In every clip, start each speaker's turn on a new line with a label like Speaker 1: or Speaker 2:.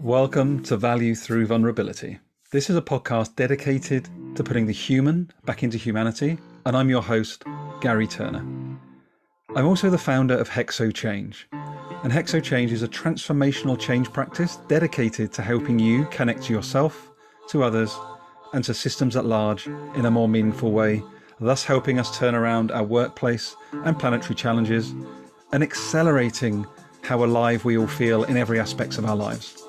Speaker 1: Welcome to Value Through Vulnerability. This is a podcast dedicated to putting the human back into humanity, and I'm your host, Gary Turner. I'm also the founder of Hexo Change, and Hexo Change is a transformational change practice dedicated to helping you connect to yourself, to others, and to systems at large in a more meaningful way, thus helping us turn around our workplace and planetary challenges and accelerating how alive we all feel in every aspects of our lives.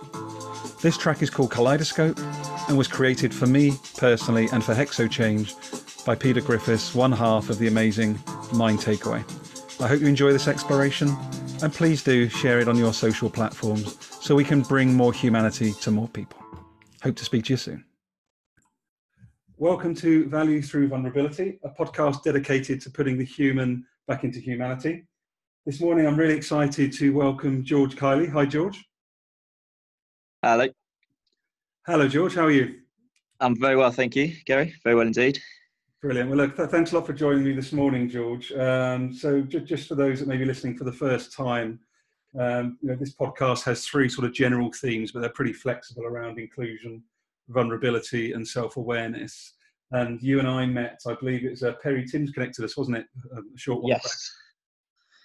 Speaker 1: This track is called Kaleidoscope and was created for me personally and for Hexo Change by Peter Griffiths, one half of the amazing Mind Takeaway. I hope you enjoy this exploration and please do share it on your social platforms so we can bring more humanity to more people. Hope to speak to you soon. Welcome to Value Through Vulnerability, a podcast dedicated to putting the human back into humanity. This morning, I'm really excited to welcome George Kiley. Hi, George.
Speaker 2: Hello.
Speaker 1: Hello, George. How are you?
Speaker 2: I'm very well, thank you, Gary. Very well indeed.
Speaker 1: Brilliant. Well, look, th- thanks a lot for joining me this morning, George. Um, so, j- just for those that may be listening for the first time, um, you know, this podcast has three sort of general themes, but they're pretty flexible around inclusion, vulnerability, and self-awareness. And you and I met, I believe it was uh, Perry Timms connected us, wasn't it? A short while
Speaker 2: yes.
Speaker 1: back.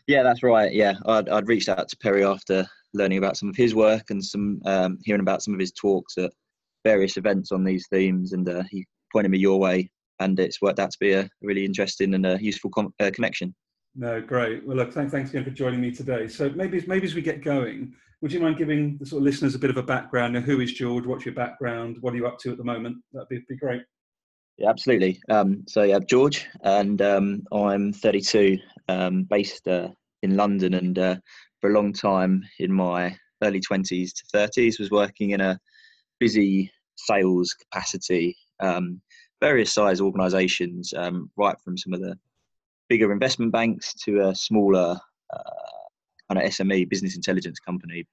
Speaker 2: Yeah, that's right. Yeah, I'd, I'd reached out to Perry after learning about some of his work and some um, hearing about some of his talks at various events on these themes, and uh, he pointed me your way, and it's worked out to be a really interesting and a useful com- uh, connection.
Speaker 1: No, great. Well, look, thanks, thanks again for joining me today. So maybe, maybe as we get going, would you mind giving the sort of listeners a bit of a background? Now, who is George? What's your background? What are you up to at the moment? That'd be, be great.
Speaker 2: Yeah, absolutely. Um, so yeah, George, and um, I'm 32, um, based uh, in London, and uh, for a long time in my early 20s to 30s was working in a busy sales capacity, um, various size organisations, um, right from some of the bigger investment banks to a smaller uh, kind of SME business intelligence company.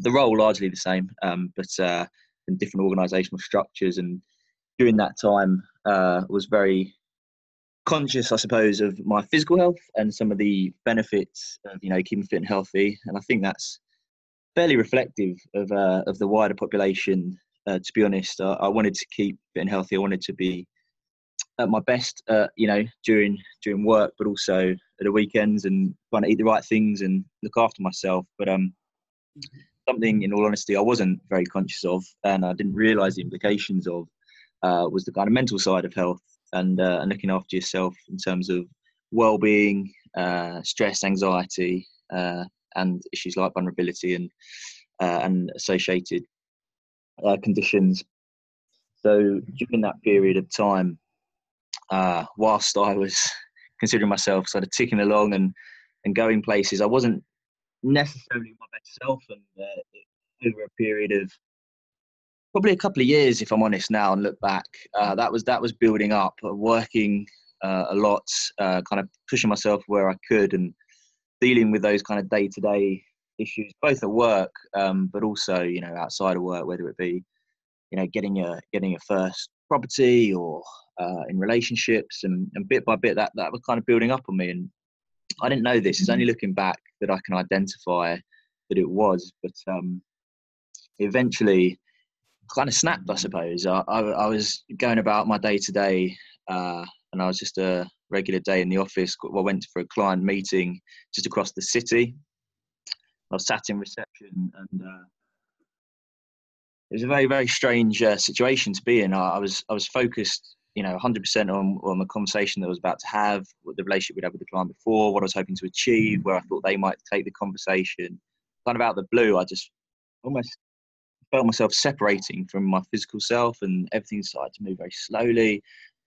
Speaker 2: The role largely the same, um, but uh, in different organisational structures. And during that time, uh, was very conscious, I suppose, of my physical health and some of the benefits of you know keeping fit and healthy. And I think that's fairly reflective of uh, of the wider population. Uh, to be honest, I, I wanted to keep fit and healthy. I wanted to be at my best, uh, you know, during during work, but also at the weekends and trying to eat the right things and look after myself. But um, something, in all honesty, I wasn't very conscious of, and I didn't realise the implications of uh, was the kind of mental side of health and uh, and looking after yourself in terms of well-being, uh, stress, anxiety, uh, and issues like vulnerability and uh, and associated uh, conditions. So during that period of time, whilst I was considering myself sort of ticking along and and going places, I wasn't necessarily my best self, and over a period of probably a couple of years, if I'm honest now, and look back, uh, that was that was building up, uh, working uh, a lot, uh, kind of pushing myself where I could, and dealing with those kind of day to day issues, both at work, um, but also you know outside of work, whether it be you know getting your getting your first property or uh, in relationships, and, and bit by bit that that was kind of building up on me, and I didn't know this. It's only looking back that I can identify that it was, but um, eventually kind of snapped, I suppose. I, I, I was going about my day to day, and I was just a regular day in the office. I went for a client meeting just across the city. I was sat in reception, and uh, it was a very, very strange uh, situation to be in. I, I, was, I was focused, you know, 100% on on the conversation that I was about to have, what the relationship we'd had with the client before, what I was hoping to achieve, where I thought they might take the conversation. Kind of out of the blue, I just almost felt myself separating from my physical self and everything started to move very slowly.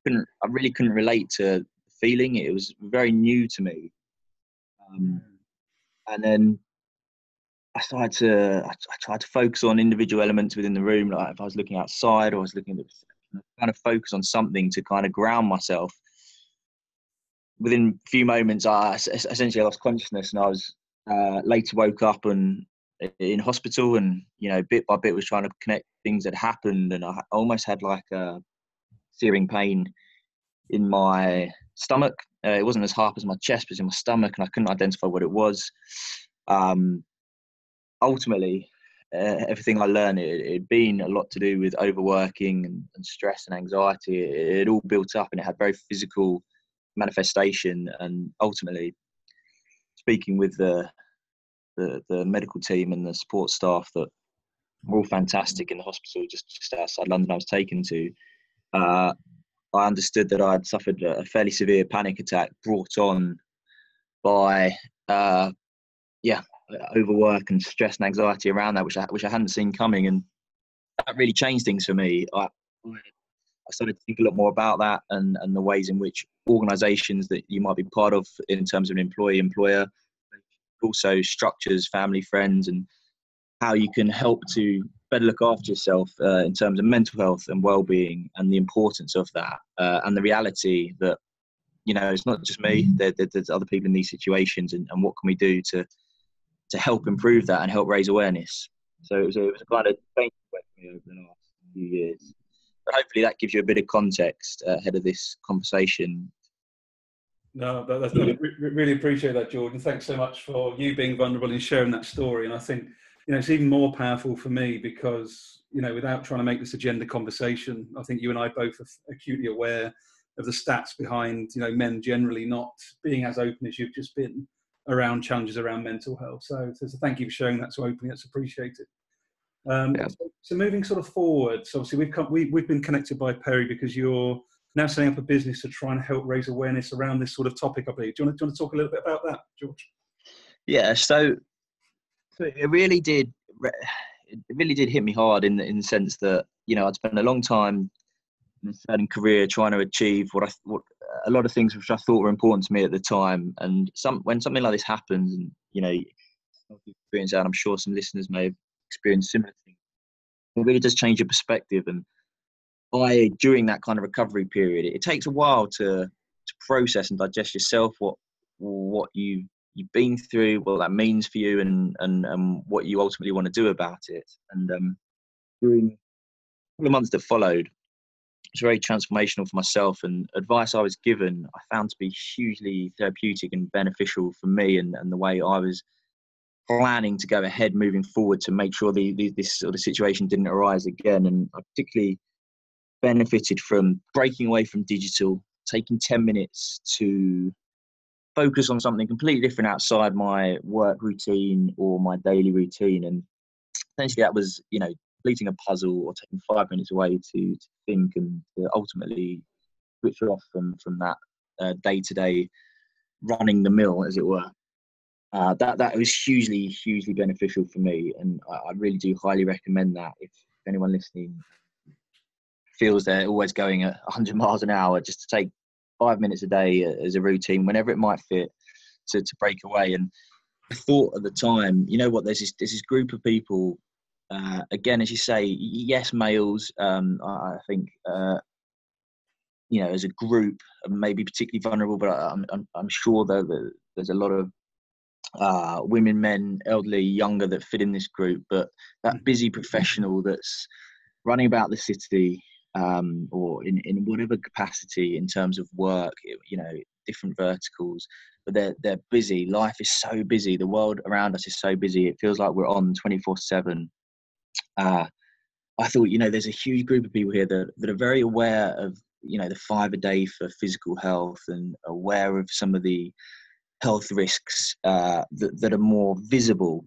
Speaker 2: Couldn't, I really couldn't relate to the feeling. It was very new to me. Um, and then I started to, I, I, tried to focus on individual elements within the room. Like if I was looking outside or I was looking at the kind of focus on something to kind of ground myself. Within a few moments, I essentially lost consciousness and I was uh, later woke up and in hospital and you know bit by bit was trying to connect things that happened and i almost had like a searing pain in my stomach uh, it wasn't as hard as my chest but in my stomach and i couldn't identify what it was um, ultimately uh, everything I learned, it had been a lot to do with overworking and, and stress and anxiety. It, it, all built up and it had very physical manifestation. And ultimately, speaking with the, the, the medical team and the support staff that were all fantastic in the hospital just, just outside London, I was taken to. Uh, I understood that I had suffered a fairly severe panic attack brought on by, uh, yeah, overwork and stress and anxiety around that, which I which I hadn't seen coming, and that really changed things for me. I I started to think a lot more about that and and the ways in which organisations that you might be part of in terms of an employee employer, also structures, family, friends, and how you can help to better look after yourself uh, in terms of mental health and well-being and the importance of that uh, and the reality that you know it's not just me there, there's other people in these situations and, and what can we do to to help improve that and help raise awareness. So it was a, it was a kind of you for me over the last few years. But hopefully that gives you a bit of context uh, ahead of this conversation.
Speaker 1: No, that's, that's, really appreciate that, Jordan. thanks so much for you being vulnerable and sharing that story. And I think you know it's even more powerful for me because you know without trying to make this a gender conversation, I think you and I both are acutely aware of the stats behind you know men generally not being as open as you've just been around challenges around mental health. So, so, so thank you for sharing that so openly. That's appreciated. Um, yeah. so, so, moving sort of forward, so obviously we've come, we, we've been connected by Perry because you're now setting up a business to try and help raise awareness around this sort of topic. I believe. Do you want to, you want to talk a little bit about that, George?
Speaker 2: Yeah. So, so it really did. It really did hit me hard in the, in the sense that you know I'd spent a long time in a certain career trying to achieve what I what a lot of things which I thought were important to me at the time. And some when something like this happens, and you know, experience that, I'm sure some listeners may have experienced similar things. It really does change your perspective. And by during that kind of recovery period, it, it takes a while to to process and digest yourself what what you you've been through, what that means for you, and and and what you ultimately want to do about it. And um, during the months that followed, it was very transformational for myself and advice I was given I found to be hugely therapeutic and beneficial for me and, and the way I was planning to go ahead moving forward to make sure the, the, this sort of situation didn't arise again and I particularly benefited from breaking away from digital taking 10 minutes to focus on something completely different outside my work routine or my daily routine and essentially that was you know completing a puzzle or taking five minutes away to, to think and to ultimately switch off from from that day to day running the mill, as it were. Uh, that that was hugely hugely beneficial for me, and I, I really do highly recommend that if anyone listening feels they're always going at 100 miles an hour, just to take five minutes a day as a routine, whenever it might fit, to, to break away. And I thought at the time, you know what, there's this, there's this group of people uh, again, as you say, yes, males. Um, I think uh, you know, as a group, maybe particularly vulnerable, but I'm I'm, I'm sure that there's a lot of uh, women, men, elderly, younger that fit in this group. But that mm. busy professional that's running about the city um, or in, in whatever capacity in terms of work, you know, different verticals, but they're, they're busy. Life is so busy. The world around us is so busy. It feels like we're on 24 7 uh, I thought, you know, there's a huge group of people here that, that are very aware of, you know, the five a day for physical health and aware of some of the health risks uh, that, that are more visible.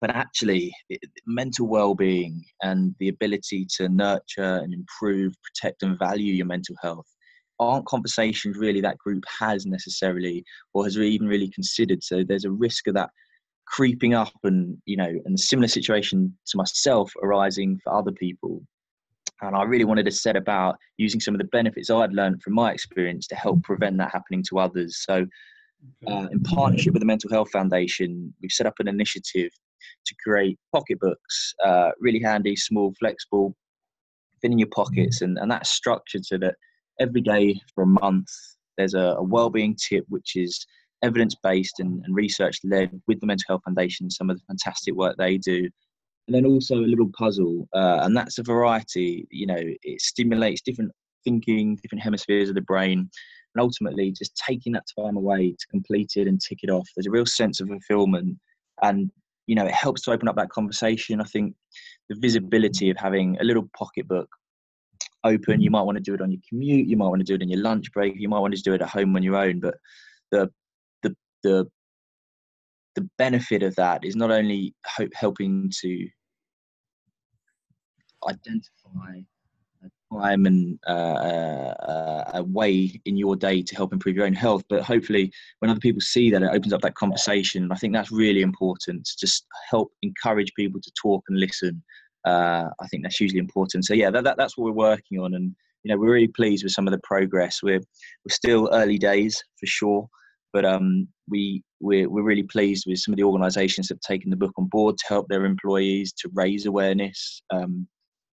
Speaker 2: But actually, it, mental well being and the ability to nurture and improve, protect, and value your mental health aren't conversations really that group has necessarily or has even really considered. So there's a risk of that creeping up and you know and a similar situation to myself arising for other people. And i really wanted to set about using some of the benefits i'd learned from my experience to help prevent that happening to others. So uh, in partnership with the mental health foundation we've set up an initiative to create pocketbooks uh, really handy small flexible fit in your pockets and, and that's structured so that every day for a month there's a, a well-being tip which is evidence based and, and research led with the Mental Health Foundation, some of the fantastic work they do. And then also a little puzzle, uh, and that's a variety. You know, it stimulates different thinking, different hemispheres of the brain, and ultimately just taking that time away to complete it and tick it off. There's a real sense of fulfillment, and you know, it helps to open up that conversation. I think the visibility of having a little pocketbook open, you mm-hmm. might want to do it on your commute, you might want to do it in your lunch break, you might want to do it at home on your own. But the the the the benefit of that is not only helping to identify time and uh, uh, a way in your day to help improve your own health. But hopefully, when other people see that, it opens up that conversation. And I think that's really important to just help encourage people to talk and listen. Uh, I think that's hugely important. So yeah, that, that, that's what we're working on, and you know we're really pleased with some of the progress. We're we're still early days for sure, but um, we we're, we're really pleased with some of the organisations that have taken the book on board to help their employees to raise awareness. Um,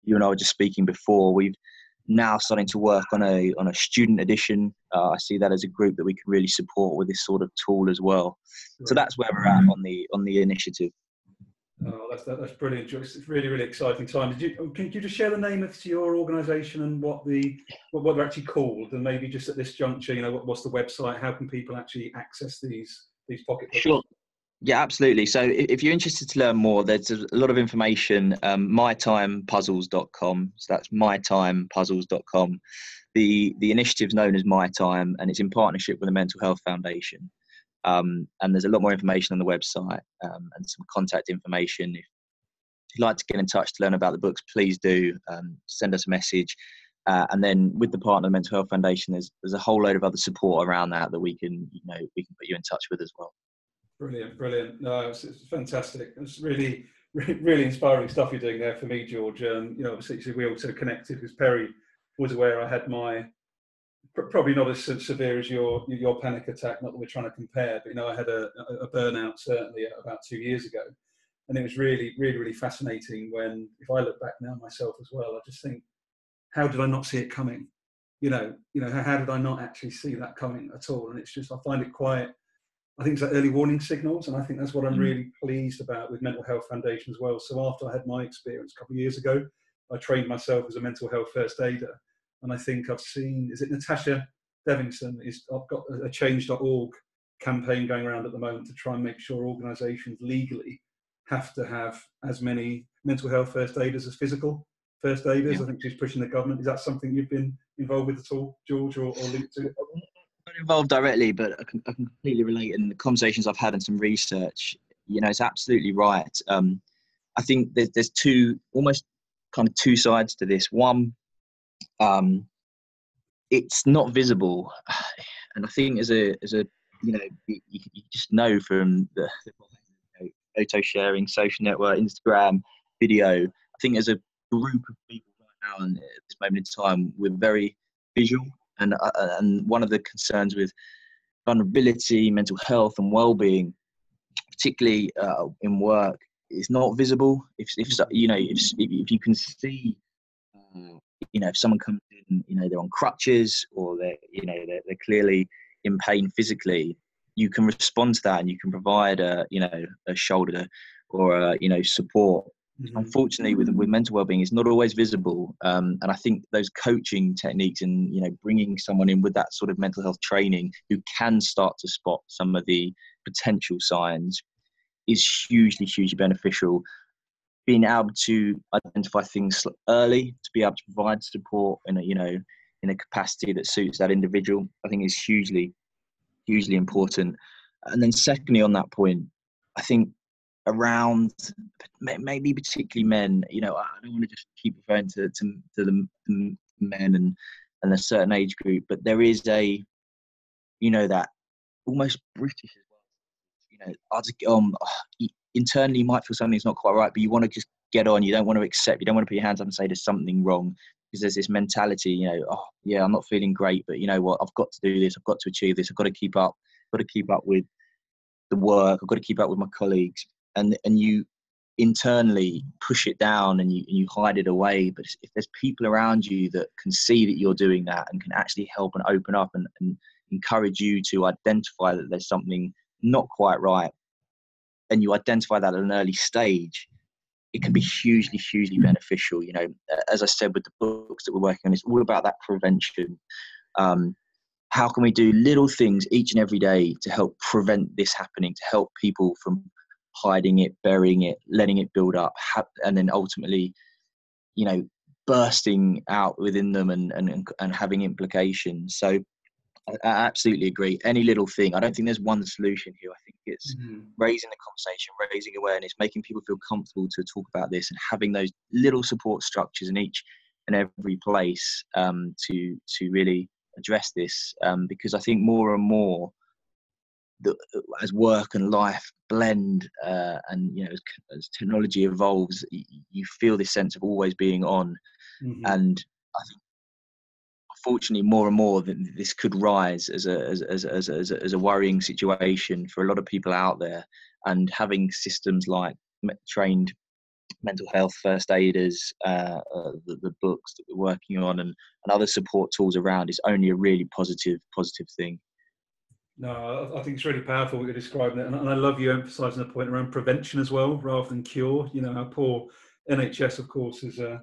Speaker 2: you and I were just speaking before. We've now starting to work on a on a student edition. Uh, I see that as a group that we can really support with this sort of tool as well. Right. So that's where we're at on the on the initiative.
Speaker 1: Oh, that's that, that's brilliant, It's really really exciting time. Did you can you just share the name of your organisation and what the what, what, they're actually called, and maybe just at this juncture, you know, what, what's the website? How can people actually access these these pocket?
Speaker 2: Sure. Yeah, absolutely. So if you're interested to learn more, there's a lot of information, um, mytimepuzzles.com. So that's mytimepuzzles.com. The, the initiative is known as My Time and it's in partnership with the Mental Health Foundation. Um, and there's a lot more information on the website um, and some contact information. If you'd like to get in touch to learn about the books, please do um, send us a message. Uh, and then with the partner the Mental Health Foundation, there's there's a whole load of other support around that that we can you know we can put you in touch with as well.
Speaker 1: Brilliant, brilliant. No, it's, it's fantastic. It's really, really, inspiring stuff you're doing there for me, George. Um, you know, obviously we also connected because Perry was aware I had my probably not as severe as your your panic attack. Not that we're trying to compare, but you know, I had a, a burnout certainly about two years ago, and it was really, really, really fascinating. When if I look back now myself as well, I just think, how did I not see it coming? You know, you know, how, how did I not actually see that coming at all? And it's just I find it quite I think it's like early warning signals, and I think that's what I'm mm. really pleased about with Mental Health Foundation as well. So after I had my experience a couple of years ago, I trained myself as a mental health first aider, and I think I've seen is it Natasha Devinson is I've got a Change.org campaign going around at the moment to try and make sure organisations legally have to have as many mental health first aiders as physical first aiders. Yeah. I think she's pushing the government. Is that something you've been involved with at all, George, or, or linked to?
Speaker 2: Not involved directly, but I can, I can completely relate. In the conversations I've had and some research, you know, it's absolutely right. Um, I think there's, there's two, almost kind of two sides to this. One, um, it's not visible, and I think as a as a you know you, you just know from the, the you know, photo sharing, social network, Instagram, video. I think as a group of people right now and at this moment in time, we're very visual and uh, uh, and one of the concerns with vulnerability, mental health, and well-being, particularly uh, in work, is not visible. If, if you know, if, if you can see, uh, you know, if someone comes in, you know, they're on crutches or they're, you know, they're, they're clearly in pain physically, you can respond to that and you can provide a, you know, a shoulder or a, you know, support Mm-hmm. Unfortunately, with with mental well-being, it's not always visible, um, and I think those coaching techniques and you know bringing someone in with that sort of mental health training who can start to spot some of the potential signs is hugely, hugely beneficial. Being able to identify things early, to be able to provide support in a you know in a capacity that suits that individual, I think is hugely, hugely important. And then secondly, on that point, I think around maybe particularly men you know i don't want to just keep referring to, to, to the, men and and a certain age group but there is a you know that almost british as well. You know um internally you might feel something's not quite right but you want to just get on you don't want to accept you don't want to put your hands up and say there's something wrong because there's this mentality you know oh yeah i'm not feeling great but you know what? I've got to do this i've got to achieve this i've got to keep up I've got to keep up with the work i've got to keep up with my colleagues and and you internally push it down and you, and you hide it away. But if there's people around you that can see that you're doing that and can actually help and open up and, and encourage you to identify that there's something not quite right and you identify that at an early stage it can be hugely hugely beneficial you know. As i said with the books that we're working on it's all about that prevention. Um, how can we do little things each and every day to help prevent this happening to help people from hiding it, burying it, letting it build up, and then ultimately, you know, bursting out within them and and and having implications. So I absolutely agree. Any little thing. I don't think there's one solution here. I think it's mm-hmm. raising the conversation, raising awareness, making people feel comfortable to talk about this, and having those little support structures in each and every place um, to to really address this. Um, because I think more and more, the, as work and life blend, uh, and you know, as, as, technology evolves, you feel this sense of always being on, mm-hmm. and I think unfortunately, more and more that this could rise as a as, as, as, as, a, as a worrying situation for a lot of people out there. And having systems like trained mental health first aiders, uh, uh, the, the, books that we're working on, and, and other support tools around is only a really positive positive thing.
Speaker 1: No, I think it's really powerful what you're describing it, and I love you emphasising the point around prevention as well, rather than cure. You know, our poor NHS, of course, is uh,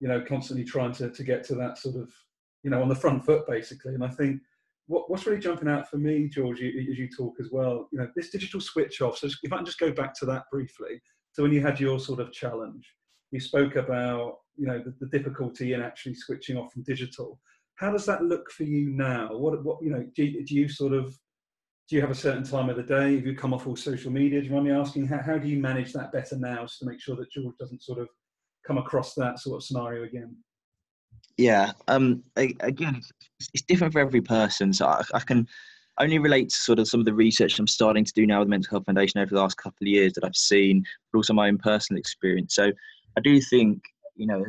Speaker 1: you know constantly trying to to get to that sort of you know, on the front foot basically. And I think what, what's really jumping out for me, George, as you talk as well, you know, this digital switch off. So if I can just go back to that briefly. So when you had your sort of challenge, you spoke about, you know, the, the difficulty in actually switching off from digital. How does that look for you now? What, what you know, do do you sort of do you have a certain time of the day? Have you come off all social media? Do you mind me asking how, how do you manage that better now to make sure that George doesn't sort of come across that sort of scenario again?
Speaker 2: Yeah. Um. Again, it's, it's different for every person. So I, I, can only relate to sort of some of the research I'm starting to do now with the Mental Health Foundation over the last couple of years that I've seen, but also my own personal experience. So I do think you know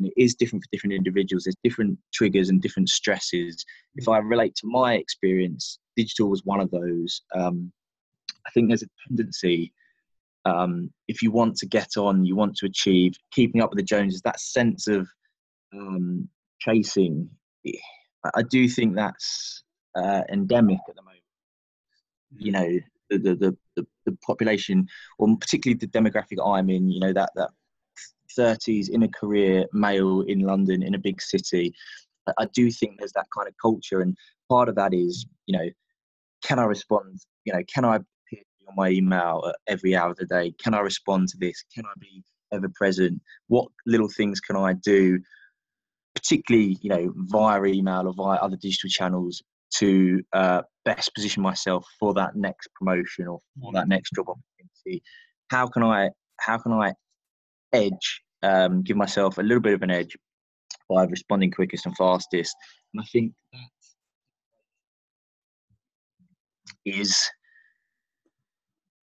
Speaker 2: it is different for different individuals. There's different triggers and different stresses. If I relate to my experience, digital was one of those. Um, I think there's a tendency um, if you want to get on, you want to achieve, keeping up with the Joneses, that sense of um, chasing, I do think that's uh, endemic at the moment. You know, the, the, the, the population, or particularly the demographic I'm in, you know, that, that 30s in a career male in London, in a big city, I do think there's that kind of culture. And part of that is, you know, can I respond? You know, can I appear on my email every hour of the day? Can I respond to this? Can I be ever present? What little things can I do particularly you know via email or via other digital channels to uh, best position myself for that next promotion or for that next job opportunity how can i how can i edge um, give myself a little bit of an edge by responding quickest and fastest. And i think that is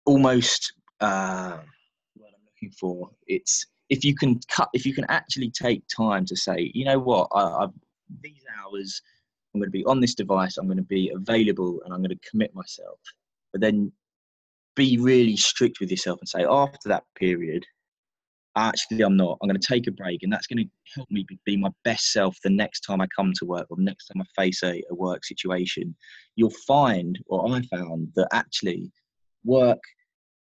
Speaker 2: almost uh, what i'm looking for. It's if you can cut, if you can actually take time to say, you know what, I, I've these hours, I'm going to be on this device, I'm going to be available, and I'm going to commit myself. But then be really strict with yourself and say, after that period, actually I'm not. I'm going to take a break, and that's going to help me be my best self the next time I come to work or the next time I face a, a work situation. You'll find, or I found, that actually work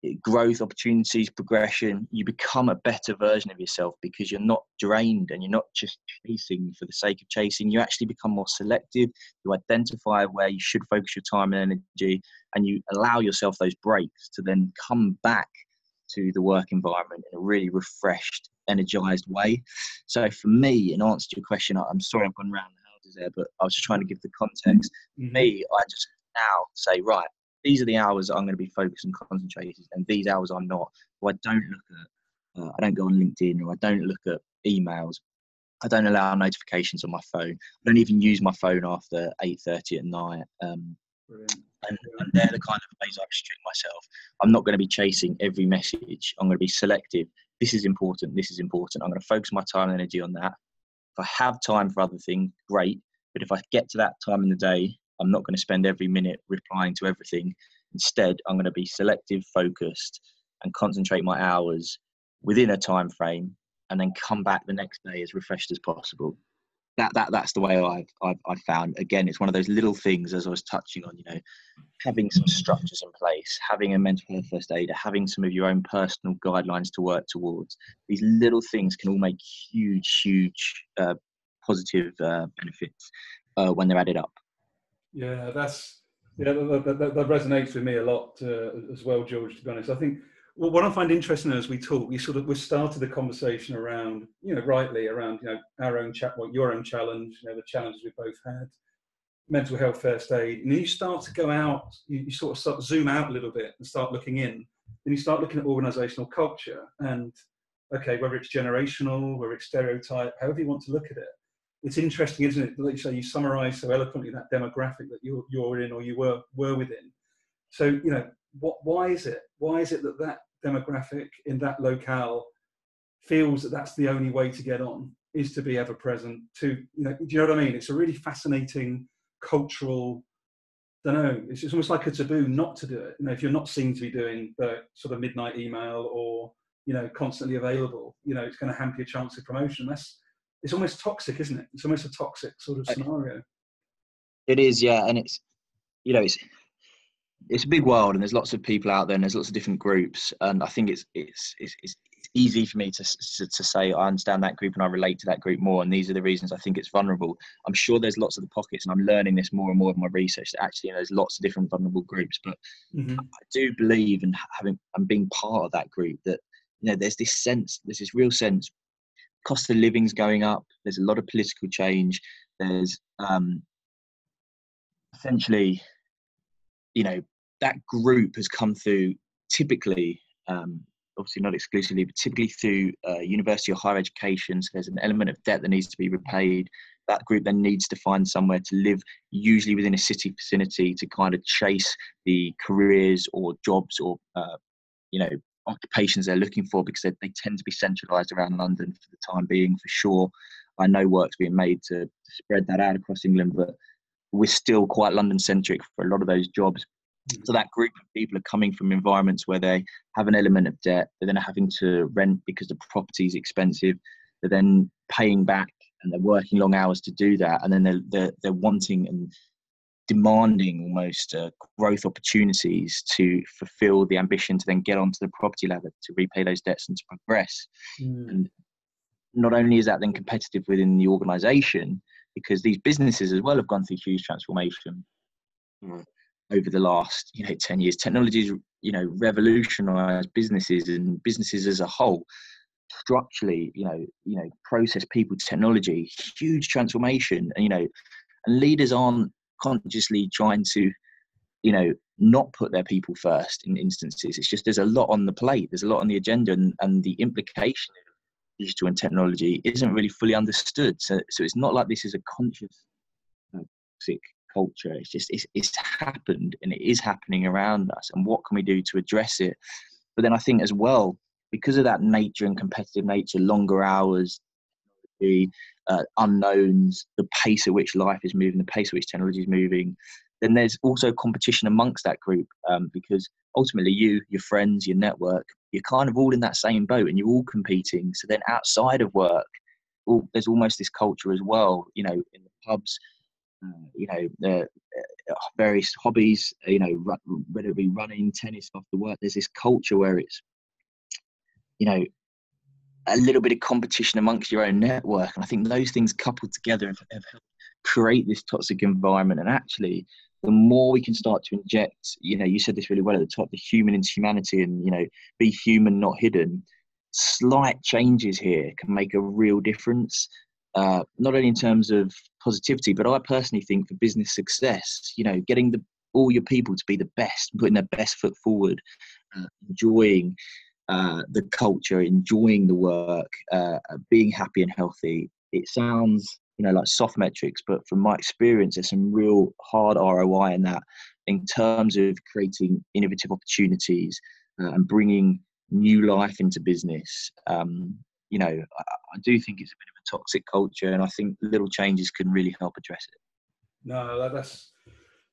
Speaker 2: eh, growth opportunities progression you become a better version of yourself because you're not drained and you're not just chasing for the sake of chasing you actually become more selective you identify where you should focus your time and energy and you allow yourself those breaks to then come back to the work environment in a really refreshed energized way so for me in answer to your question i'm sorry i've gone around the houses there but i was just trying to give the context mm-hmm. me i just now say right these are the hours I'm going to be focused and concentrated, and these hours I'm not. I don't look at, uh, I don't go on LinkedIn, or I don't look at emails. I don't allow notifications on my phone. I don't even use my phone after eight thirty at night. Um, and, and, they're the kind of ways I restrict myself. I'm not going to be chasing every message. I'm going to be selective. This is important. This is important. I'm going to focus my time and energy on that. If I have time for other things, great. But if I get to that time in the day I'm not going to spend every minute replying to everything. Instead, I'm going to be selective, focused, and concentrate my hours within a time frame, and then come back the next day as refreshed as possible. That, that that's the way I've, I've, I've found. Again, it's one of those little things, as I was touching on. You know, having some structures in place, having a mental health first aider, having some of your own personal guidelines to work towards. These little things can all make huge, huge uh, positive uh, benefits uh, when they're added up.
Speaker 1: Yeah, that's Yeah, that, that, that, resonates with me a lot uh, as well, George. To be honest, I think well, what I find interesting as we talk, we sort of we started the conversation around, you know, rightly around, you know, our own chat, well, your own challenge, you know, the challenges we both had, mental health first aid, and then you start to go out, you, you sort of start zoom out a little bit and start looking in, and you start looking at organisational culture and okay, whether it's generational, whether it's stereotype, however you want to look at it, it's interesting, isn't it? Like you say, you summarise so eloquently that demographic that you're, you're in or you were were within. So you know, what? Why is it? Why is it that that demographic in that locale feels that that's the only way to get on is to be ever present? To you know, do you know what I mean? It's a really fascinating cultural. I don't know. It's, almost like a taboo not to do it. You know, if you're not seen to be doing the sort of midnight email or you know constantly available, you know, it's going to hamper your chance of promotion. That's it's almost toxic, isn't it? It's almost a toxic sort of scenario.
Speaker 2: It is, yeah, and it's you know it's it's a big world, and there's lots of people out there, and there's lots of different groups, and I think it's it's it's, it's easy for me to, to, to say I understand that group and I relate to that group more, and these are the reasons I think it's vulnerable. I'm sure there's lots of the pockets, and I'm learning this more and more in my research. That actually, you know, there's lots of different vulnerable groups, but mm-hmm. I do believe in having and being part of that group that you know there's this sense, there's this real sense cost of living's going up. There's a lot of political change. There's um, essentially, you know, that group has come through typically, um, obviously not exclusively, but typically through uh, university or higher education. So there's an element of debt that needs to be repaid. That group then needs to find somewhere to live, usually within a city vicinity, to kind of chase the careers or jobs or uh, you know occupations they're looking for because they, they tend to be centralised around London for the time being, for sure. I know work's being made to spread that out across England, but we're still quite London centric for a lot of those jobs. Mm. So that group of people are coming from environments where they have an element of debt, they're then having to rent because the property is expensive, they're then paying back and they're working long hours to do that, and then they're they're, they're wanting and demanding almost uh, growth opportunities to fulfill the ambition to then get onto the property ladder to repay those debts and to progress. Mm. And not only is that then competitive within the organization, because these businesses as well have gone through huge transformation mm. over the last you know 10 years. Technology's you know revolutionized businesses and businesses as a whole structurally you know you know process people technology huge transformation and you know and leaders aren't consciously trying to, you know, not put their people first in instances. It's just there's a lot on the plate, there's a lot on the agenda, and, and the implication digital and technology isn't really fully understood. So, so it's not like this is a conscious toxic culture. It's just it's, it's happened and it is happening around us. And what can we do to address it? But then I think as well, because of that nature and competitive nature, longer hours, the uh, unknowns, the pace at which life is moving, the pace at which technology is moving. Then there's also competition amongst that group um, because ultimately you, your friends, your network, you're kind of all in that same boat and you're all competing. So then outside of work, all, there's almost this culture as well. You know, in the pubs, uh, you know, uh, various hobbies. You know, whether it be running, tennis, after work. There's this culture where it's, you know, a little bit of competition amongst your own network. And I think those things coupled together have, have helped create this toxic environment. And actually, the more we can start to inject, you know, you said this really well at the top, the human into humanity and, you know, be human, not hidden. Slight changes here can make a real difference, uh, not only in terms of positivity, but I personally think for business success, you know, getting the, all your people to be the best, putting their best foot forward, uh, enjoying uh, the culture, enjoying the work, uh, being happy and healthy. It sounds, you know, like soft metrics, but from my experience, there's some real hard ROI in that in terms of creating innovative opportunities uh, and bringing new life into business. Um, you know, I, I, do think it's a bit of a toxic culture, and I think little changes can really help address it.
Speaker 1: No, that's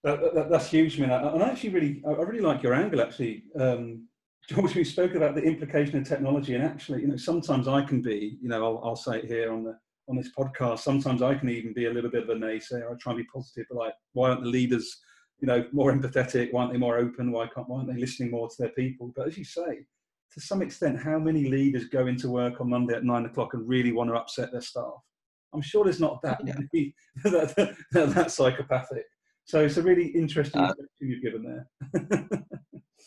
Speaker 1: that, that, that's huge. I mean, and I actually really, I really like your angle. Actually, um, George, we spoke about the implication of technology, and actually, you know, sometimes I can be, you know, I'll, I'll say it here on the on this podcast. Sometimes I can even be a little bit of a naysayer. I try and be positive, but like, why aren't the leaders, you know, more empathetic? Why aren't they more open? Why can't? Why aren't they listening more to their people? But as you say, to some extent, how many leaders go into work on Monday at nine o'clock and really want to upset their staff? I'm sure there's not that many that, that, that, psychopathic. So it's a really interesting uh, you've given there.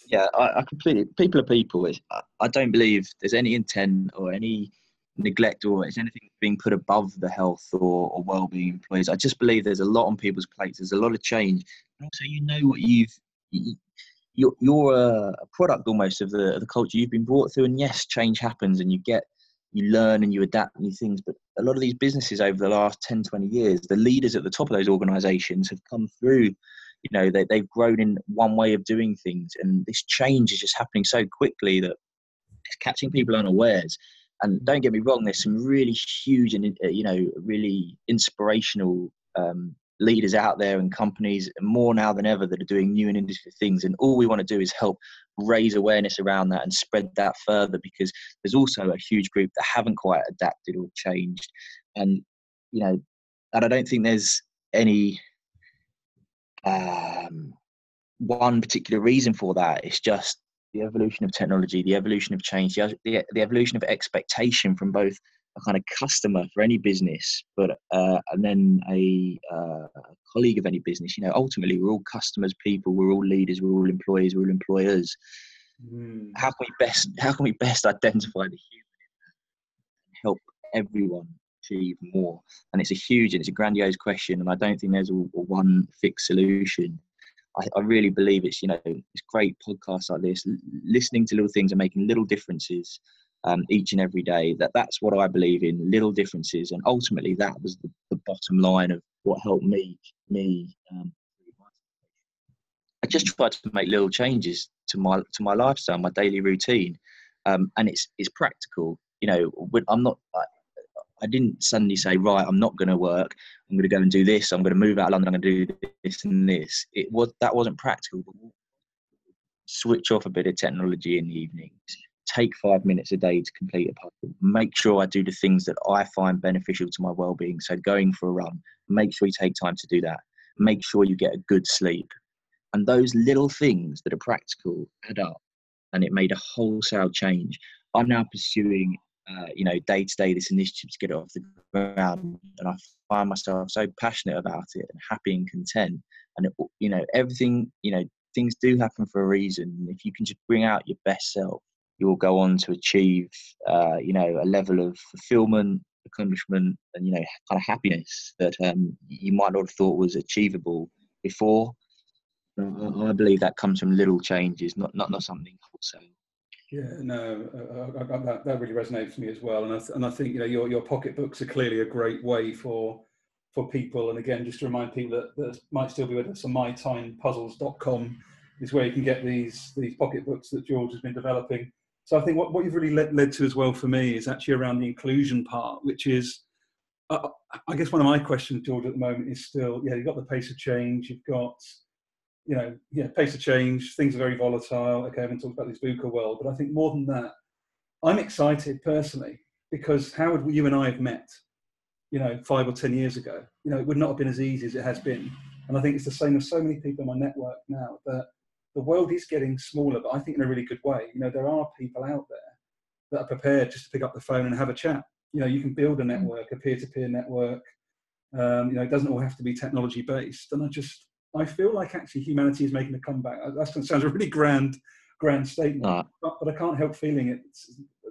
Speaker 2: yeah, I, I, completely. People are people. It's, I, I don't believe there's any intent or any neglect or is anything being put above the health or, or well-being employees. I just believe there's a lot on people's plates. There's a lot of change, and also you know what you've. You, you're, you're a, product almost of the, of the culture you've been brought through, and yes, change happens, and you get you learn and you adapt new things. But a lot of these businesses over the last 10, 20 years, the leaders at the top of those organizations have come through, you know, they, they've grown in one way of doing things. And this change is just happening so quickly that it's catching people unawares. And don't get me wrong, there's some really huge and, uh, you know, really inspirational um, leaders out there and companies more now than ever that are doing new and innovative things. And all we want to do is help raise awareness around that and spread that further because there's also a huge group that haven't quite adapted or changed. And you know and i don't think there's any um, one particular reason for that. It's just the evolution of technology the evolution of change the, the, the evolution of expectation from both a kind of customer for any business, but uh, and then a, uh, colleague of any business. You know, ultimately we're all customers, people. We're all leaders. We're all employees. We're all employers. Mm. How can we best How can we best identify the human and help everyone achieve more? And it's a huge and it's a grandiose question, and I don't think there's a, a one fixed solution. I, I, really believe it's you know it's great podcasts like this, listening to little things and making little differences um, each and every day. That that's what I believe in. Little differences, and ultimately that was the, the bottom line of what helped me me. Um, I just tried to make little changes to my to my lifestyle, my daily routine, um, and it's it's practical. You know, I'm not. I, didn't suddenly say, right, I'm not going to work. I'm going to go and do this. I'm going to move out of London. I'm going to do this and this. It was that wasn't practical. Switch off a bit of technology in the evenings take five minutes a day to complete a puzzle. Make sure I do the things that I find beneficial to my well-being. So going for a run, make sure you take time to do that. Make sure you get a good sleep. And those little things that are practical add up. And it made a wholesale change. I'm now pursuing, uh, you know, day to day this initiative to get it off the ground. And I find myself so passionate about it and happy and content. And, it, you know, everything, you know, things do happen for a reason. If you can just bring out your best self, you will go on to achieve, uh, you know, a level of fulfillment, accomplishment, and you know, kind of happiness that um, you might not have thought was achievable before. I believe that comes from little changes, not not not something wholesale.
Speaker 1: Yeah, no, uh, uh that that really resonates with me as well, and I th- and I think you know your your pocketbooks are clearly a great way for for people. And again, just to remind people that, that might still be with us, mytimepuzzles.com is where you can get these these pocketbooks that George has been developing. So I think what, what you've really led, led to as well for me is actually around the inclusion part, which is, uh, I guess one of my questions, George, at the moment is still, yeah, you've got the pace of change, you've got, you know, yeah, pace of change, things are very volatile. Okay, I haven't talked about this VUCA world, but I think more than that, I'm excited personally because how would you and I have met, you know, five or 10 years ago? You know, it would not have been as easy as it has been. And I think it's the same with so many people in my network now that the world is getting smaller, but I think in a really good way. You know, there are people out there that are prepared just to pick up the phone and have a chat. You know, you can build a mm. network, a peer-to-peer network. Um, you know, it doesn't all have to be technology based. And I just, I feel like actually humanity is making a comeback. That sounds a really grand, grand statement, uh. but, but, I can't help feeling it.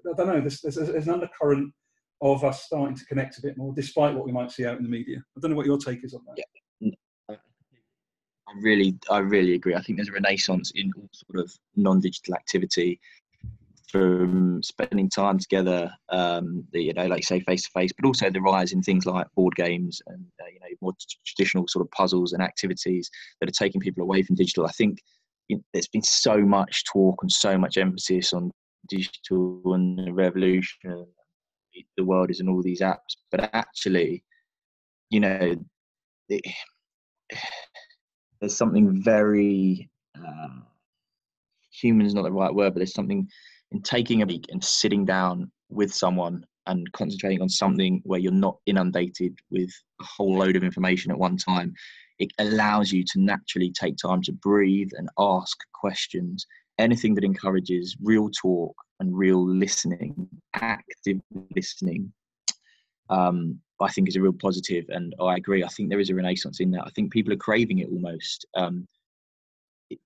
Speaker 1: I don't know. There's, there's, there's an undercurrent of us starting to connect a bit more, despite what we might see out in the media. I don't know what your take is on that.
Speaker 2: Yeah. I really, I really agree. I think there's a renaissance in all sort of non-digital activity, from spending time together, um, the, you know, like say face to face, but also the rise in things like board games and uh, you know more traditional sort of puzzles and activities that are taking people away from digital. I think you know, there's been so much talk and so much emphasis on digital and the revolution. The world is in all these apps, but actually, you know, it, there's something very uh, human is not the right word, but there's something in taking a week and sitting down with someone and concentrating on something where you're not inundated with a whole load of information at one time. It allows you to naturally take time to breathe and ask questions. Anything that encourages real talk and real listening, active listening, um, I think is a real positive. and I agree. I think there is a renaissance in that. I think people are craving it almost. Um,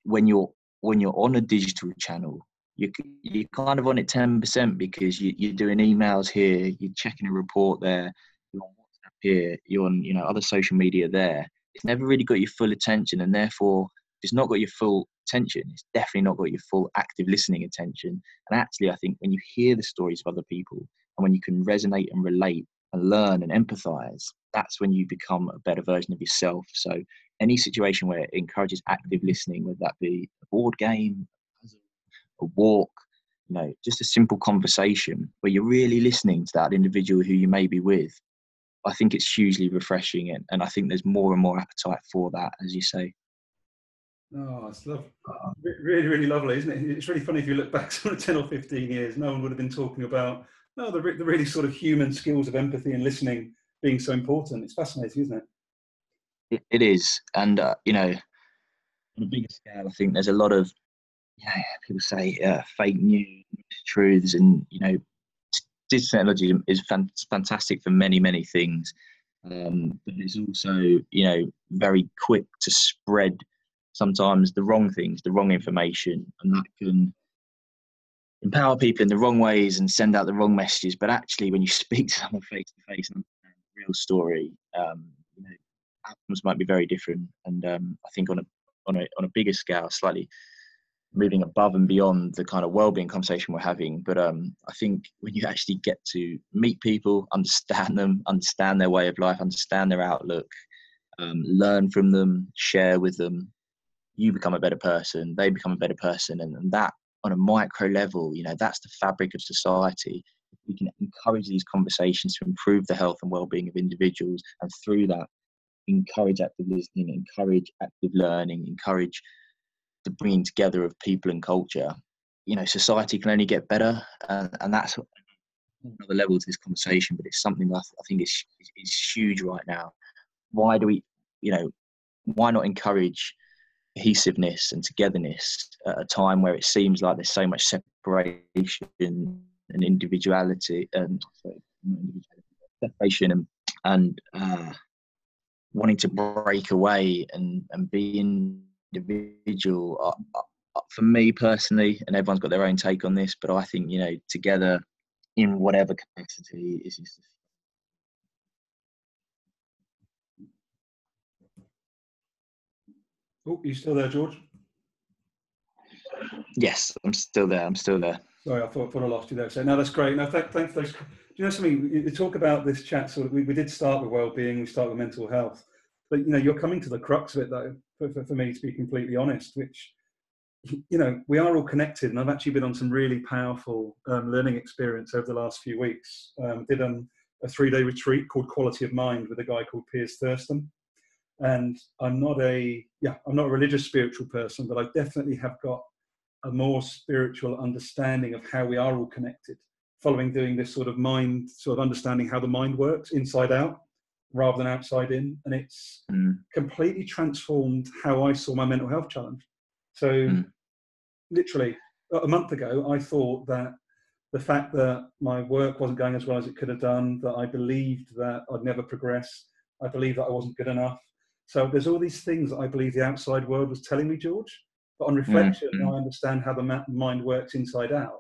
Speaker 2: when you're when you're on a digital channel, you you're kind of on it ten percent because you, you're doing emails here, you're checking a report there, you're on WhatsApp here, you're on you know other social media there. It's never really got your full attention, and therefore it's not got your full attention. It's definitely not got your full active listening attention. And actually, I think when you hear the stories of other people and when you can resonate and relate and learn and empathize, that's when you become a better version of yourself. So, any situation where it encourages active listening, whether that be a board game, a walk, you know, just a simple conversation where you're really listening to that individual who you may be with, I think it's hugely refreshing. And, and I think there's more and more appetite for that, as you say.
Speaker 1: Oh, it's lovely. Really, really lovely, isn't it? It's really funny if you look back sort of 10 or 15 years, no one would have been talking about no, the, the really sort of human skills of empathy and listening being so important. It's fascinating, isn't
Speaker 2: it? It is. And, uh, you know, on a bigger scale, I think there's a lot of, you know, people say uh, fake news, truths, and, you know, digital technology is fantastic for many, many things. Um, but it's also, you know, very quick to spread sometimes the wrong things, the wrong information, and that can empower people in the wrong ways and send out the wrong messages. But actually, when you speak to someone face to face and real story, um, you know, outcomes might be very different. And um, I think on a on a on a bigger scale, slightly moving above and beyond the kind of well-being conversation we're having. But um, I think when you actually get to meet people, understand them, understand their way of life, understand their outlook, um, learn from them, share with them, you become a better person, they become a better person, and, and that on a micro level, you know, that's the fabric of society. We can encourage these conversations to improve the health and well-being of individuals, and through that, encourage active listening, encourage active learning, encourage the bringing together of people and culture. You know, society can only get better, and, and that's another level to this conversation. But it's something that I think is is huge right now. Why do we, you know, why not encourage cohesiveness and togetherness at a time where it seems like there's so much separation and individuality and sorry, separation and, and uh, wanting to break away and, and be individual. Uh, uh, for me personally, and everyone's got their own take on this, but I think you know together in whatever capacity is just
Speaker 1: Oh, you still there, George?
Speaker 2: Yes, I'm still there. I'm still there.
Speaker 1: Sorry, I thought, thought I lost you there. So no, that's great. No, thank, thanks those. Do you know something? You talk about this chat. Sort of, we, we did start with well-being. We start with mental health, but you know, you're coming to the crux of it, though. For, for, for me, to be completely honest, which you know, we are all connected, and I've actually been on some really powerful um, learning experience over the last few weeks. Um, did um, a three-day retreat called Quality of Mind with a guy called Piers Thurston, and I'm not a yeah I'm not a religious spiritual person, but I definitely have got a more spiritual understanding of how we are all connected. Following doing this sort of mind sort of understanding how the mind works inside out rather than outside in, and it's mm. completely transformed how I saw my mental health challenge. So, mm. literally a month ago, I thought that the fact that my work wasn't going as well as it could have done, that I believed that I'd never progress, I believed that I wasn't good enough, so there's all these things that I believe the outside world was telling me, George. But on reflection, mm-hmm. I understand how the mind works inside out.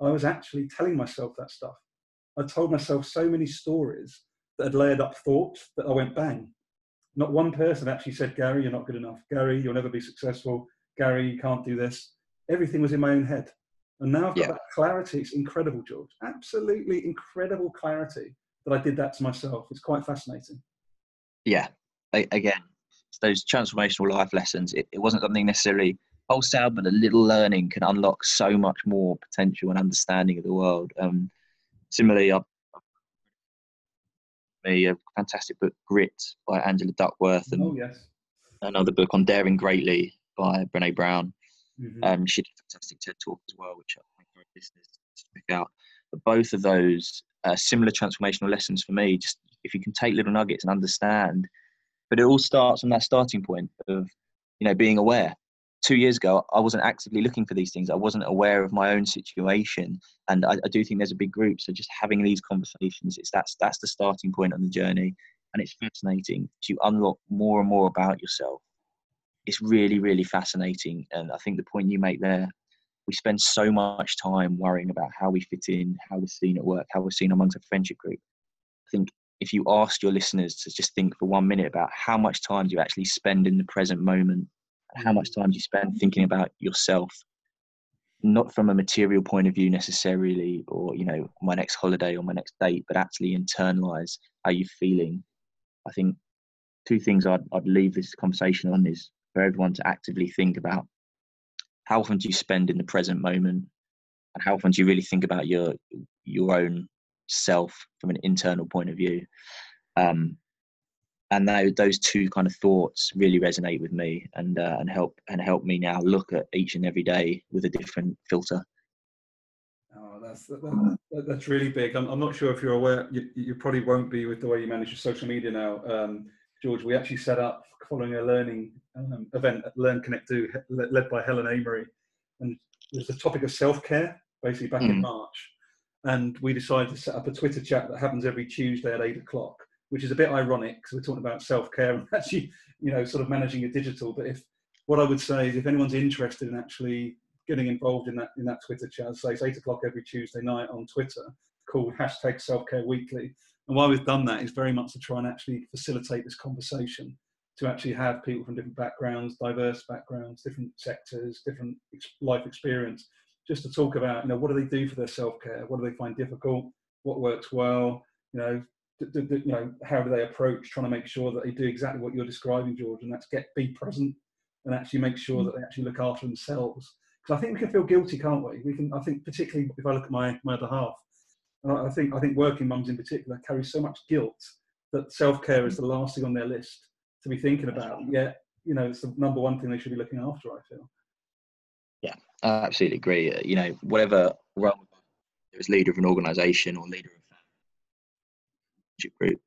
Speaker 1: I was actually telling myself that stuff. I told myself so many stories that had layered up thoughts that I went bang. Not one person actually said, Gary, you're not good enough. Gary, you'll never be successful. Gary, you can't do this. Everything was in my own head. And now I've got yeah. that clarity. It's incredible, George. Absolutely incredible clarity that I did that to myself. It's quite fascinating.
Speaker 2: Yeah, again, those transformational life lessons. It, it wasn't something necessarily wholesale, but a little learning can unlock so much more potential and understanding of the world. Um, similarly, I've a fantastic book, Grit, by Angela Duckworth, and
Speaker 1: oh, yes.
Speaker 2: another book on Daring Greatly by Brene Brown. Mm-hmm. Um, she did a fantastic TED talk as well, which I encourage listeners to check out. But both of those uh, similar transformational lessons for me. Just if you can take little nuggets and understand but it all starts from that starting point of you know being aware two years ago, I wasn't actively looking for these things. I wasn't aware of my own situation, and I, I do think there's a big group. So just having these conversations, it's that's that's the starting point on the journey, and it's fascinating to unlock more and more about yourself. It's really, really fascinating, and I think the point you make there, we spend so much time worrying about how we fit in, how we're seen at work, how we're seen amongst a friendship group. I think if you ask your listeners to just think for one minute about how much time do you actually spend in the present moment how much time do you spend thinking about yourself? Not from a material point of view necessarily or you know my next holiday or my next date but actually internalize how you're feeling. I think two things I'd, I'd leave this conversation on is for everyone to actively think about how often do you spend in the present moment? And how often do you really think about your your own self from an internal point of view? Um, and those two kind of thoughts really resonate with me and uh, and help and help me now look at each and every day with a different filter.
Speaker 1: Oh, that's that, that's really big. I'm, I'm not sure if you're aware. You, you probably won't be with the way you manage your social media now, um, George. We actually set up following a learning um, event at Learn Connect Do, led by Helen amory and there's a topic of self care basically back mm. in March, and we decided to set up a Twitter chat that happens every Tuesday at eight o'clock which is a bit ironic because we're talking about self-care and actually, you know, sort of managing a digital. But if what I would say is, if anyone's interested in actually getting involved in that in that Twitter chat, say it's eight o'clock every Tuesday night on Twitter, called hashtag Self-Care Weekly. And why we've done that is very much to try and actually facilitate this conversation, to actually have people from different backgrounds, diverse backgrounds, different sectors, different life experience, just to talk about, you know, what do they do for their self-care? What do they find difficult? What works well? You know, you know, how do they approach trying to make sure that they do exactly what you're describing, George, and that's get be present and actually make sure mm. that they actually look after themselves. Because I think we can feel guilty, can't we? We can. I think particularly if I look at my my other half, and I think I think working mums in particular carry so much guilt that self care is mm. the last thing on their list to be thinking about. Yet, you know, it's the number one thing they should be looking after. I feel.
Speaker 2: Yeah, I absolutely agree. Uh, you know, whatever role, as leader of an organisation or leader group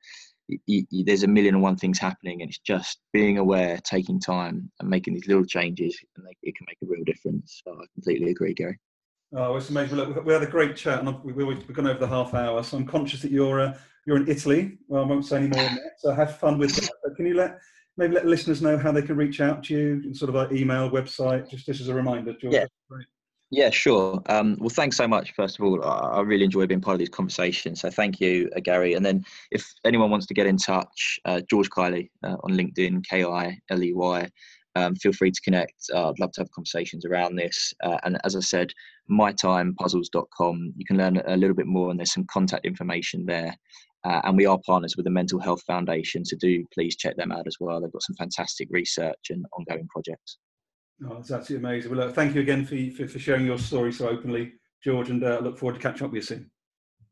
Speaker 2: you, you, there's a million and one things happening and it's just being aware taking time and making these little changes and they, it can make a real difference so i completely agree gary
Speaker 1: Oh, it's amazing. Look, we had a great chat, and we've, we've gone over the half hour. So I'm conscious that you're uh, you're in Italy. Well, I won't say any more. on That, so have fun with that. But can you let maybe let listeners know how they can reach out to you, in sort of our email, website, just just as a reminder, George?
Speaker 2: Yeah. Yeah, sure. Um, well, thanks so much. First of all, I, really enjoy being part of these conversations. So thank you, uh, Gary. And then if anyone wants to get in touch, uh, George Kiley uh, on LinkedIn, K I L E Y. Um, feel free to connect. Uh, I'd love to have conversations around this. Uh, and as I said, mytimepuzzles.com. You can learn a little bit more, and there's some contact information there. Uh, and we are partners with the Mental Health Foundation, so do please check them out as well. They've got some fantastic research and ongoing projects.
Speaker 1: Oh, that's absolutely amazing. Well, look, thank you again for, for, for, sharing your story so openly, George, and uh, look forward to catching up with you soon.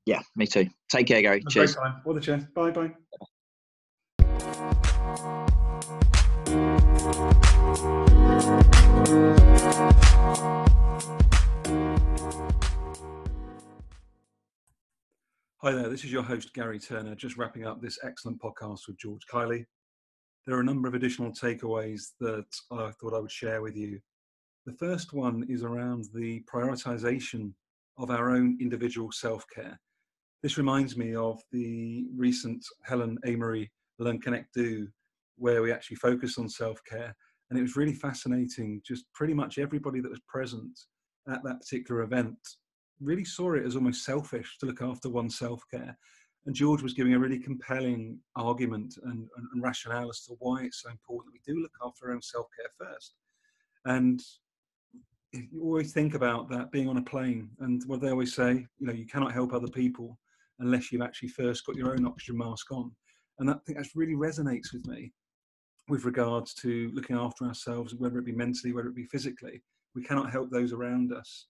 Speaker 2: Yeah, me too. Take care, Gary. Cheers.
Speaker 1: All the chance. Bye bye. Hi there, this is your host Gary Turner, just wrapping up this excellent podcast with George Kiley there are a number of additional takeaways that I thought I would share with you. The first one is around the prioritization of our own individual self care. This reminds me of the recent Helen Amory Learn Connect Do, where we actually focused on self care. And it was really fascinating. Just pretty much everybody that was present at that particular event really saw it as almost selfish to look after one's self care and George was giving a really compelling argument and, and, and, rationale as to why it's so important that we do look after our own self care first. And you always think about that being on a plane, and what they always say, you know, you cannot help other people unless you've actually first got your own oxygen mask on. And that, I think that really resonates with me with regards to looking after ourselves, whether it be mentally, whether it be physically. We cannot help those around us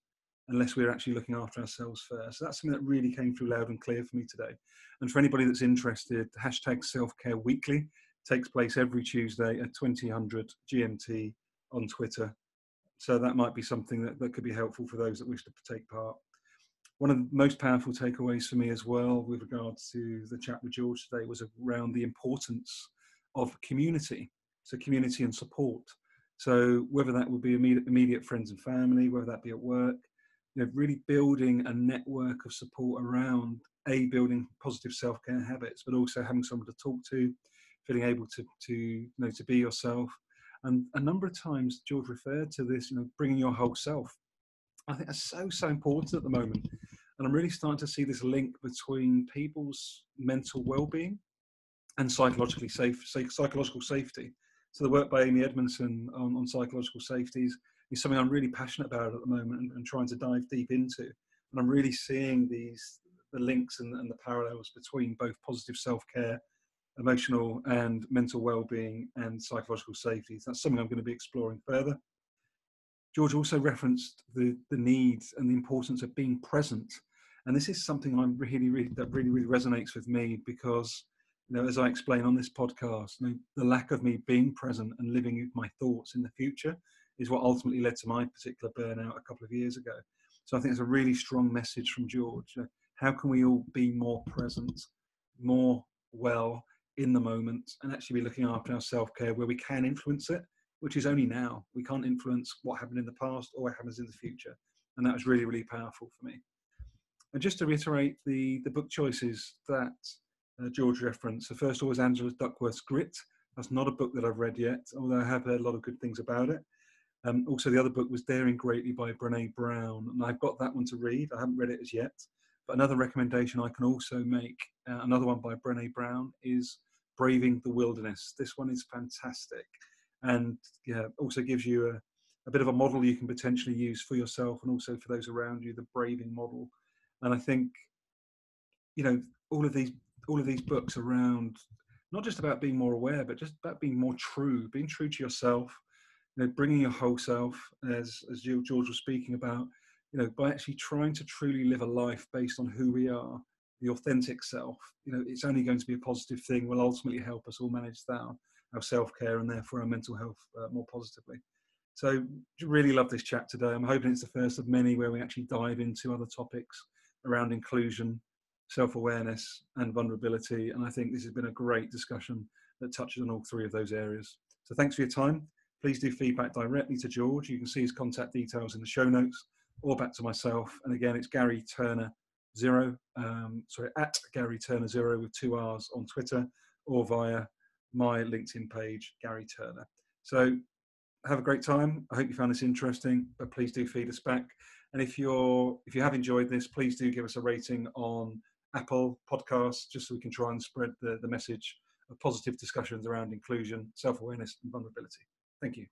Speaker 1: unless we're actually looking after ourselves first. So that's something that really came through loud and clear for me today. And for anybody that's interested, hashtag self care weekly takes place every Tuesday at 2000 GMT on Twitter. So that might be something that, that could be helpful for those that wish to take part. One of the most powerful takeaways for me as well, with regards to the chat with George today, was around the importance of community. So, community and support. So whether that would be immediate, immediate friends and family, whether that be at work, you know, really building a network of support around a building positive self-care habits, but also having someone to talk to, feeling able to to you know to be yourself. And a number of times, George referred to this, you know, bringing your whole self. I think that's so so important at the moment, and I'm really starting to see this link between people's mental well-being and psychologically safe, psychological safety. So the work by Amy Edmondson on, on psychological safeties is something I'm really passionate about at the moment and, and, trying to dive deep into. And I'm really seeing these the links and, and the parallels between both positive self-care, emotional and mental well-being, and psychological safety. So that's something I'm going to be exploring further. George also referenced the the need and the importance of being present, and this is something I'm really, really that really, really resonates with me because you know, as I explain on this podcast, you know, the lack of me being present and living my thoughts in the future is what ultimately led to my particular burnout a couple of years ago. So I think it's a really strong message from George. How can we all be more present, more well in the moment, and actually be looking after our self care where we can influence it, which is only now. We can't influence what happened in the past or what happens in the future. And that was really, really powerful for me. And just to reiterate the, the book choices that uh, George referenced, the first one was Angela Duckworth's Grit. That's not a book that I've read yet, although I have heard a lot of good things about it. Um, also, the other book was Daring Greatly by Brene Brown, and I've got that one to read. I haven't read it as yet. But another recommendation I can also make, uh, another one by Brene Brown, is Braving the Wilderness. This one is fantastic and yeah, also gives you a, a bit of a model you can potentially use for yourself and also for those around you, the braving model. And I think, you know, all of these all of these books around not just about being more aware, but just about being more true, being true to yourself, you know, bringing your whole self, as as George was speaking about, you know, by actually trying to truly live a life based on who we are, the authentic self. You know, it's only going to be a positive thing. Will ultimately help us all manage that, our self care, and therefore our mental health uh, more positively. So, really love this chat today. I'm hoping it's the first of many where we actually dive into other topics around inclusion, self awareness, and vulnerability. And I think this has been a great discussion that touches on all three of those areas. So, thanks for your time. Please do feedback directly to George. You can see his contact details in the show notes or back to myself. And again, it's Gary Turner Zero, um, sorry, at Gary Turner Zero with two R's on Twitter or via my LinkedIn page, Gary Turner. So have a great time. I hope you found this interesting, but please do feed us back. And if you're if you have enjoyed this, please do give us a rating on Apple Podcasts, just so we can try and spread the, the message of positive discussions around inclusion, self-awareness, and vulnerability. Thank you.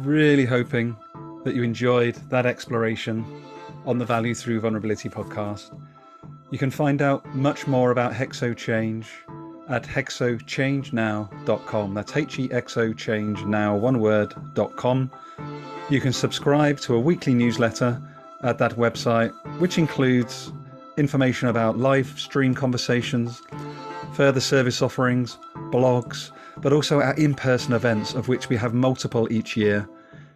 Speaker 1: Really hoping that you enjoyed that exploration on the Value Through Vulnerability podcast. You can find out much more about Hexo Change at hexochangenow.com. That's H E X O change now, one word.com. You can subscribe to a weekly newsletter at that website, which includes information about live stream conversations, further service offerings, blogs, but also our in person events, of which we have multiple each year.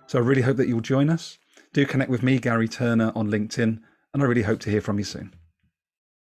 Speaker 1: So I really hope that you'll join us. Do connect with me, Gary Turner, on LinkedIn, and I really hope to hear from you soon.